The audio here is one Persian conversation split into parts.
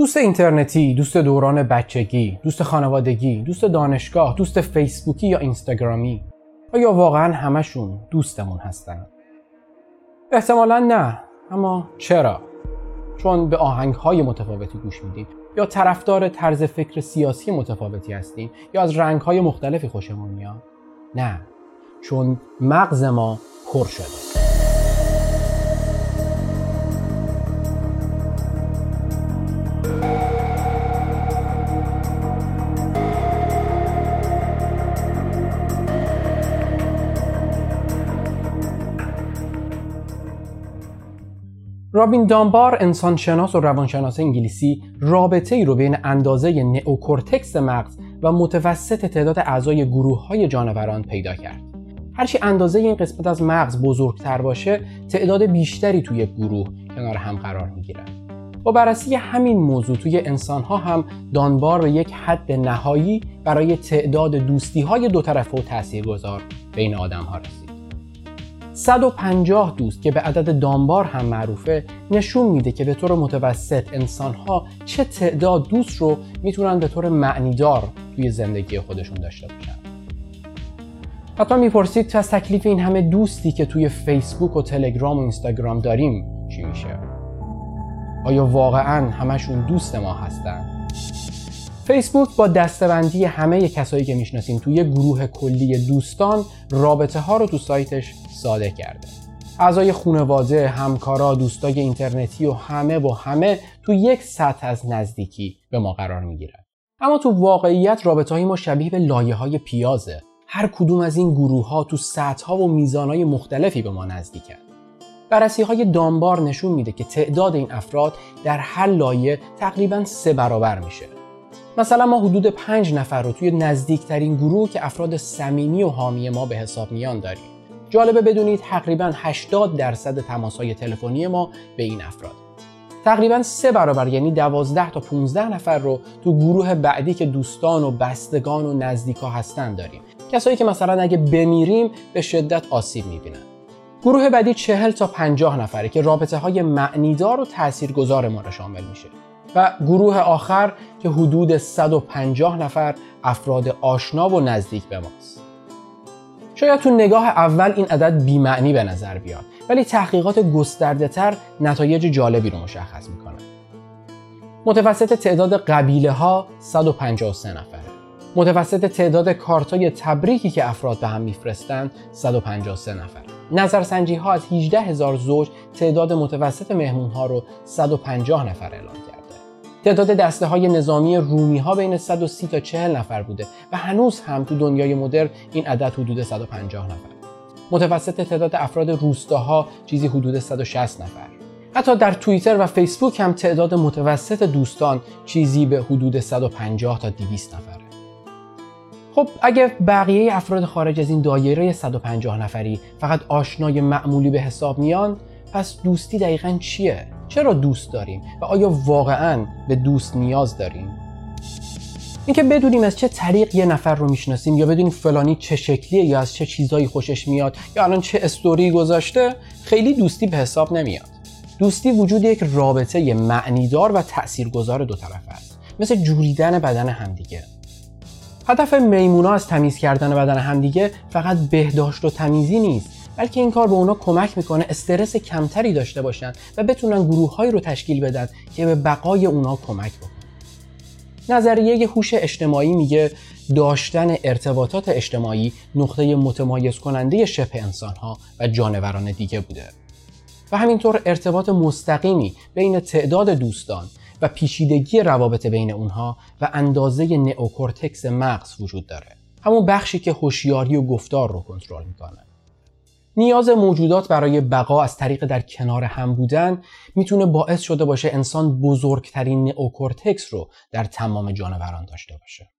دوست اینترنتی، دوست دوران بچگی، دوست خانوادگی، دوست دانشگاه، دوست فیسبوکی یا اینستاگرامی. آیا واقعا همشون دوستمون هستن؟ احتمالا نه. اما چرا؟ چون به آهنگ های متفاوتی گوش میدیم یا طرفدار طرز فکر سیاسی متفاوتی هستیم. یا از رنگ های مختلفی خوشمون میاد. نه. چون مغز ما پر شده. رابین دانبار انسانشناس و روانشناس انگلیسی رابطه ای رو بین اندازه نئوکورتکس مغز و متوسط تعداد اعضای گروه های جانوران پیدا کرد. هرچی اندازه این قسمت از مغز بزرگتر باشه تعداد بیشتری توی گروه کنار هم قرار می‌گیره. با بررسی همین موضوع توی انسان ها هم دانبار به یک حد نهایی برای تعداد دوستی های دو طرفه و تاثیرگذار بین آدم ها رسید. 150 دوست که به عدد دانبار هم معروفه نشون میده که به طور متوسط انسان ها چه تعداد دوست رو می‌تونن به طور معنیدار توی زندگی خودشون داشته باشن. حتی می‌پرسید تو از تکلیف این همه دوستی که توی فیسبوک و تلگرام و اینستاگرام داریم چی میشه؟ آیا واقعا همشون دوست ما هستن؟ فیسبوک با دستبندی همه کسایی که می‌شناسیم توی گروه کلی دوستان رابطه ها رو تو سایتش ساده کرده اعضای خانواده، همکارا، دوستای اینترنتی و همه و همه تو یک سطح از نزدیکی به ما قرار می‌گیرن. اما تو واقعیت رابطه های ما شبیه به لایه های پیازه. هر کدوم از این گروه ها تو سطح ها و میزان های مختلفی به ما نزدیکن. بررسی های دانبار نشون میده که تعداد این افراد در هر لایه تقریبا سه برابر میشه. مثلا ما حدود پنج نفر رو توی نزدیکترین گروه که افراد صمیمی و حامی ما به حساب میان داریم. جالبه بدونید تقریبا 80 درصد تماسهای تلفنی ما به این افراد. تقریبا سه برابر یعنی 12 تا 15 نفر رو تو گروه بعدی که دوستان و بستگان و نزدیکا هستن داریم. کسایی که مثلا اگه بمیریم به شدت آسیب می‌بینن. گروه بعدی 40 تا 50 نفره که رابطه های معنیدار و تاثیرگذار ما رو شامل میشه. و گروه آخر که حدود 150 نفر افراد آشنا و نزدیک به ماست. شاید تو نگاه اول این عدد بیمعنی به نظر بیاد ولی تحقیقات گسترده تر نتایج جالبی رو مشخص می‌کنه. متوسط تعداد قبیله ها 153 نفره متوسط تعداد کارتای تبریکی که افراد به هم میفرستند 153 نفر. نظرسنجی ها از 18 هزار زوج تعداد متوسط مهمون ها رو 150 نفر اعلام کرد تعداد دسته های نظامی رومی ها بین 130 تا 40 نفر بوده و هنوز هم تو دنیای مدرن این عدد حدود 150 نفر متوسط تعداد افراد روستاها چیزی حدود 160 نفر. حتی در توییتر و فیسبوک هم تعداد متوسط دوستان چیزی به حدود 150 تا 200 نفره. خب اگه بقیه افراد خارج از این دایره 150 نفری فقط آشنای معمولی به حساب میان پس دوستی دقیقا چیه؟ چرا دوست داریم و آیا واقعا به دوست نیاز داریم؟ اینکه بدونیم از چه طریق یه نفر رو می‌شناسیم یا بدونیم فلانی چه شکلیه یا از چه چیزایی خوشش میاد یا الان چه استوری گذاشته خیلی دوستی به حساب نمیاد. دوستی وجود یک رابطه معنیدار و تاثیرگذار دو طرفه است. مثل جوریدن بدن همدیگه. هدف میمونا از تمیز کردن بدن همدیگه فقط بهداشت و تمیزی نیست. بلکه این کار به اونا کمک می‌کنه استرس کمتری داشته باشن و بتونن گروه رو تشکیل بدن که به بقای اونا کمک بکنه نظریه هوش اجتماعی میگه داشتن ارتباطات اجتماعی نقطه متمایز کننده شبه انسان ها و جانوران دیگه بوده. و همینطور ارتباط مستقیمی بین تعداد دوستان و پیچیدگی روابط بین اونها و اندازه نئوکورتکس مغز وجود داره. همون بخشی که هوشیاری و گفتار رو کنترل می‌کنه. نیاز موجودات برای بقا از طریق در کنار هم بودن می‌تونه باعث شده باشه انسان بزرگترین نئوکورتکس رو در تمام جانوران داشته باشه.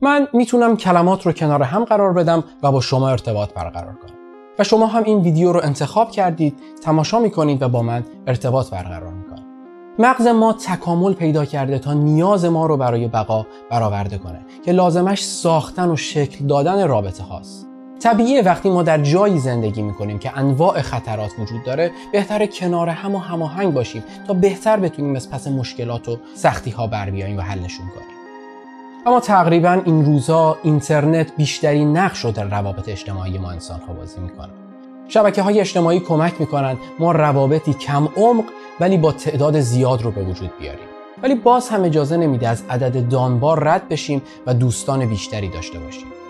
من می‌تونم کلمات رو کنار هم قرار بدم و با شما ارتباط برقرار کنم. و شما هم این ویدیو رو انتخاب کردید، تماشا می‌کنید و با من ارتباط برقرار می‌کنید. مغز ما تکامل پیدا کرده تا نیاز ما رو برای بقا برآورده کنه که لازمش ساختن و شکل دادن رابطه هاست. طبیعیه وقتی ما در جایی زندگی می‌کنیم که انواع خطرات وجود داره بهتر کنار هم و هماهنگ باشیم تا بهتر بتونیم از پس مشکلات و سختی ها بر بیاییم و حلشون کنیم. اما تقریبا این روزها اینترنت بیشترین نقش رو در روابط اجتماعی ما انسان ها بازی می‌کنه. شبکه های اجتماعی کمک می‌کنن ما روابطی کم عمق ولی با تعداد زیاد رو به وجود بیاریم. ولی باز هم اجازه نمیده از عدد دانبار رد بشیم و دوستان بیشتری داشته باشیم.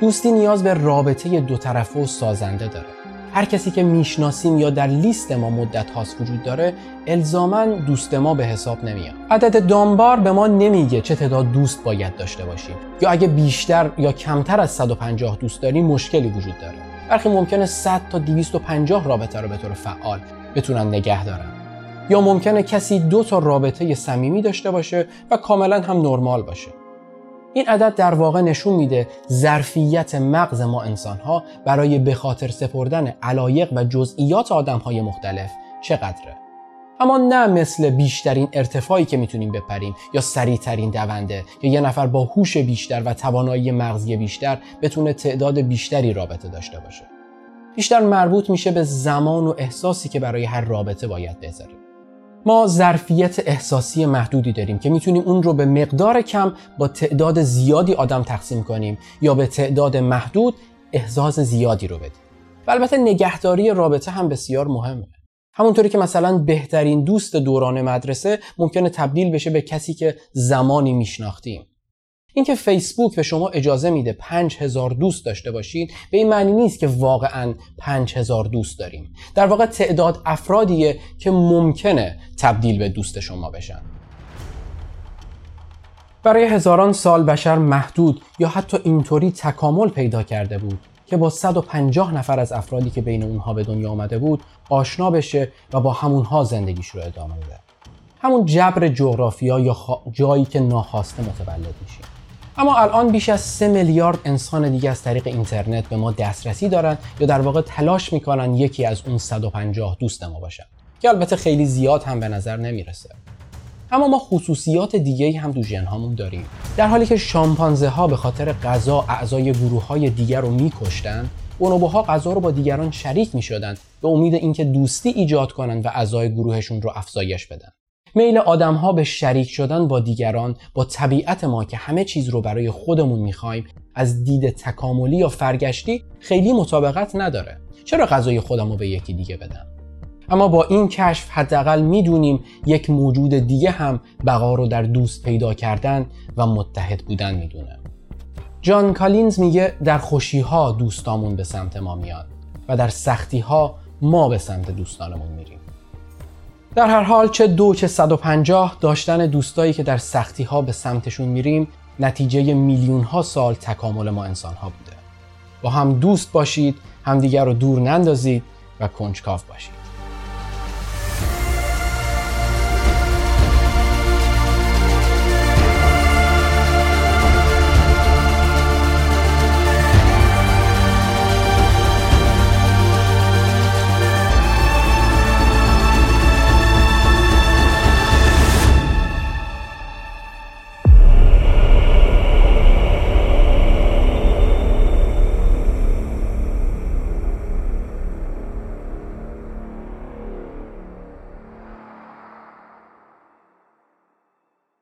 دوستی نیاز به رابطه دو طرفه و سازنده داره. هر کسی که می‌شناسیم یا در لیست ما مدت هاست وجود داره الزاما دوست ما به حساب نمیاد. عدد دانبار به ما نمیگه چه تعداد دوست باید داشته باشیم. یا اگه بیشتر یا کمتر از 150 دوست داریم مشکلی وجود داره. برخی ممکنه 100 تا 250 رابطه رو به طور فعال بتونن نگه دارن. یا ممکنه کسی دو تا رابطه صمیمی داشته باشه و کاملا هم نرمال باشه. این عدد در واقع نشون میده ظرفیت مغز ما انسانها برای به خاطر سپردن علایق و جزئیات آدمهای مختلف چقدره. اما نه مثل بیشترین ارتفاعی که می‌تونیم بپریم یا سریعترین دونده یا یه نفر با هوش بیشتر و توانایی مغزی بیشتر بتونه تعداد بیشتری رابطه داشته باشه. بیشتر مربوط میشه به زمان و احساسی که برای هر رابطه باید بذاریم. ما ظرفیت احساسی محدودی داریم که می‌تونیم اون رو به مقدار کم با تعداد زیادی آدم تقسیم کنیم یا به تعداد محدود احساس زیادی رو بدیم. و البته نگهداری رابطه هم بسیار مهمه. همونطوری که مثلا بهترین دوست دوران مدرسه ممکنه تبدیل بشه به کسی که زمانی میشناختیم. اینکه فیسبوک به شما اجازه میده 5000 دوست داشته باشید به این معنی نیست که واقعا 5000 دوست داریم. در واقع تعداد افرادیه که ممکنه تبدیل به دوست شما بشن. برای هزاران سال بشر محدود یا حتی اینطوری تکامل پیدا کرده بود که با 150 نفر از افرادی که بین اونها به دنیا آمده بود آشنا بشه و با همونها زندگیش رو ادامه بده. همون جبر جغرافیا یا جایی که ناخواسته متولد میشیم. اما الان بیش از 3 میلیارد انسان دیگه از طریق اینترنت به ما دسترسی دارن یا در واقع تلاش می‌کنن یکی از اون 150 دوست ما باشن که البته خیلی زیاد هم به نظر نمی‌رسه. اما ما خصوصیات دیگه هم تو ژنهامون داریم. در حالی که شامپانزه ها به خاطر غذا اعضای گروه های دیگر رو میکشتن بونوبوها غذا رو با دیگران شریک می به امید اینکه دوستی ایجاد کنند و اعضای گروهشون رو افزایش بدن. میل آدم ها به شریک شدن با دیگران با طبیعت ما که همه چیز رو برای خودمون می‌خوایم. از دید تکاملی یا فرگشتی خیلی مطابقت نداره. چرا غذای خودم به یکی دیگه بدم؟ اما با این کشف حداقل می‌دونیم یک موجود دیگه هم بقا رو در دوست پیدا کردن و متحد بودن می‌دونه. جان کالینز میگه در خوشی ها دوستامون به سمت ما میاد و در سختی ها ما به سمت دوستانمون میریم. در هر حال چه دو چه 150 داشتن دوستایی که در سختی ها به سمتشون میریم نتیجه میلیون ها سال تکامل ما انسان ها بوده. با هم دوست باشید همدیگر رو دور نندازید و کنجکاف باشید.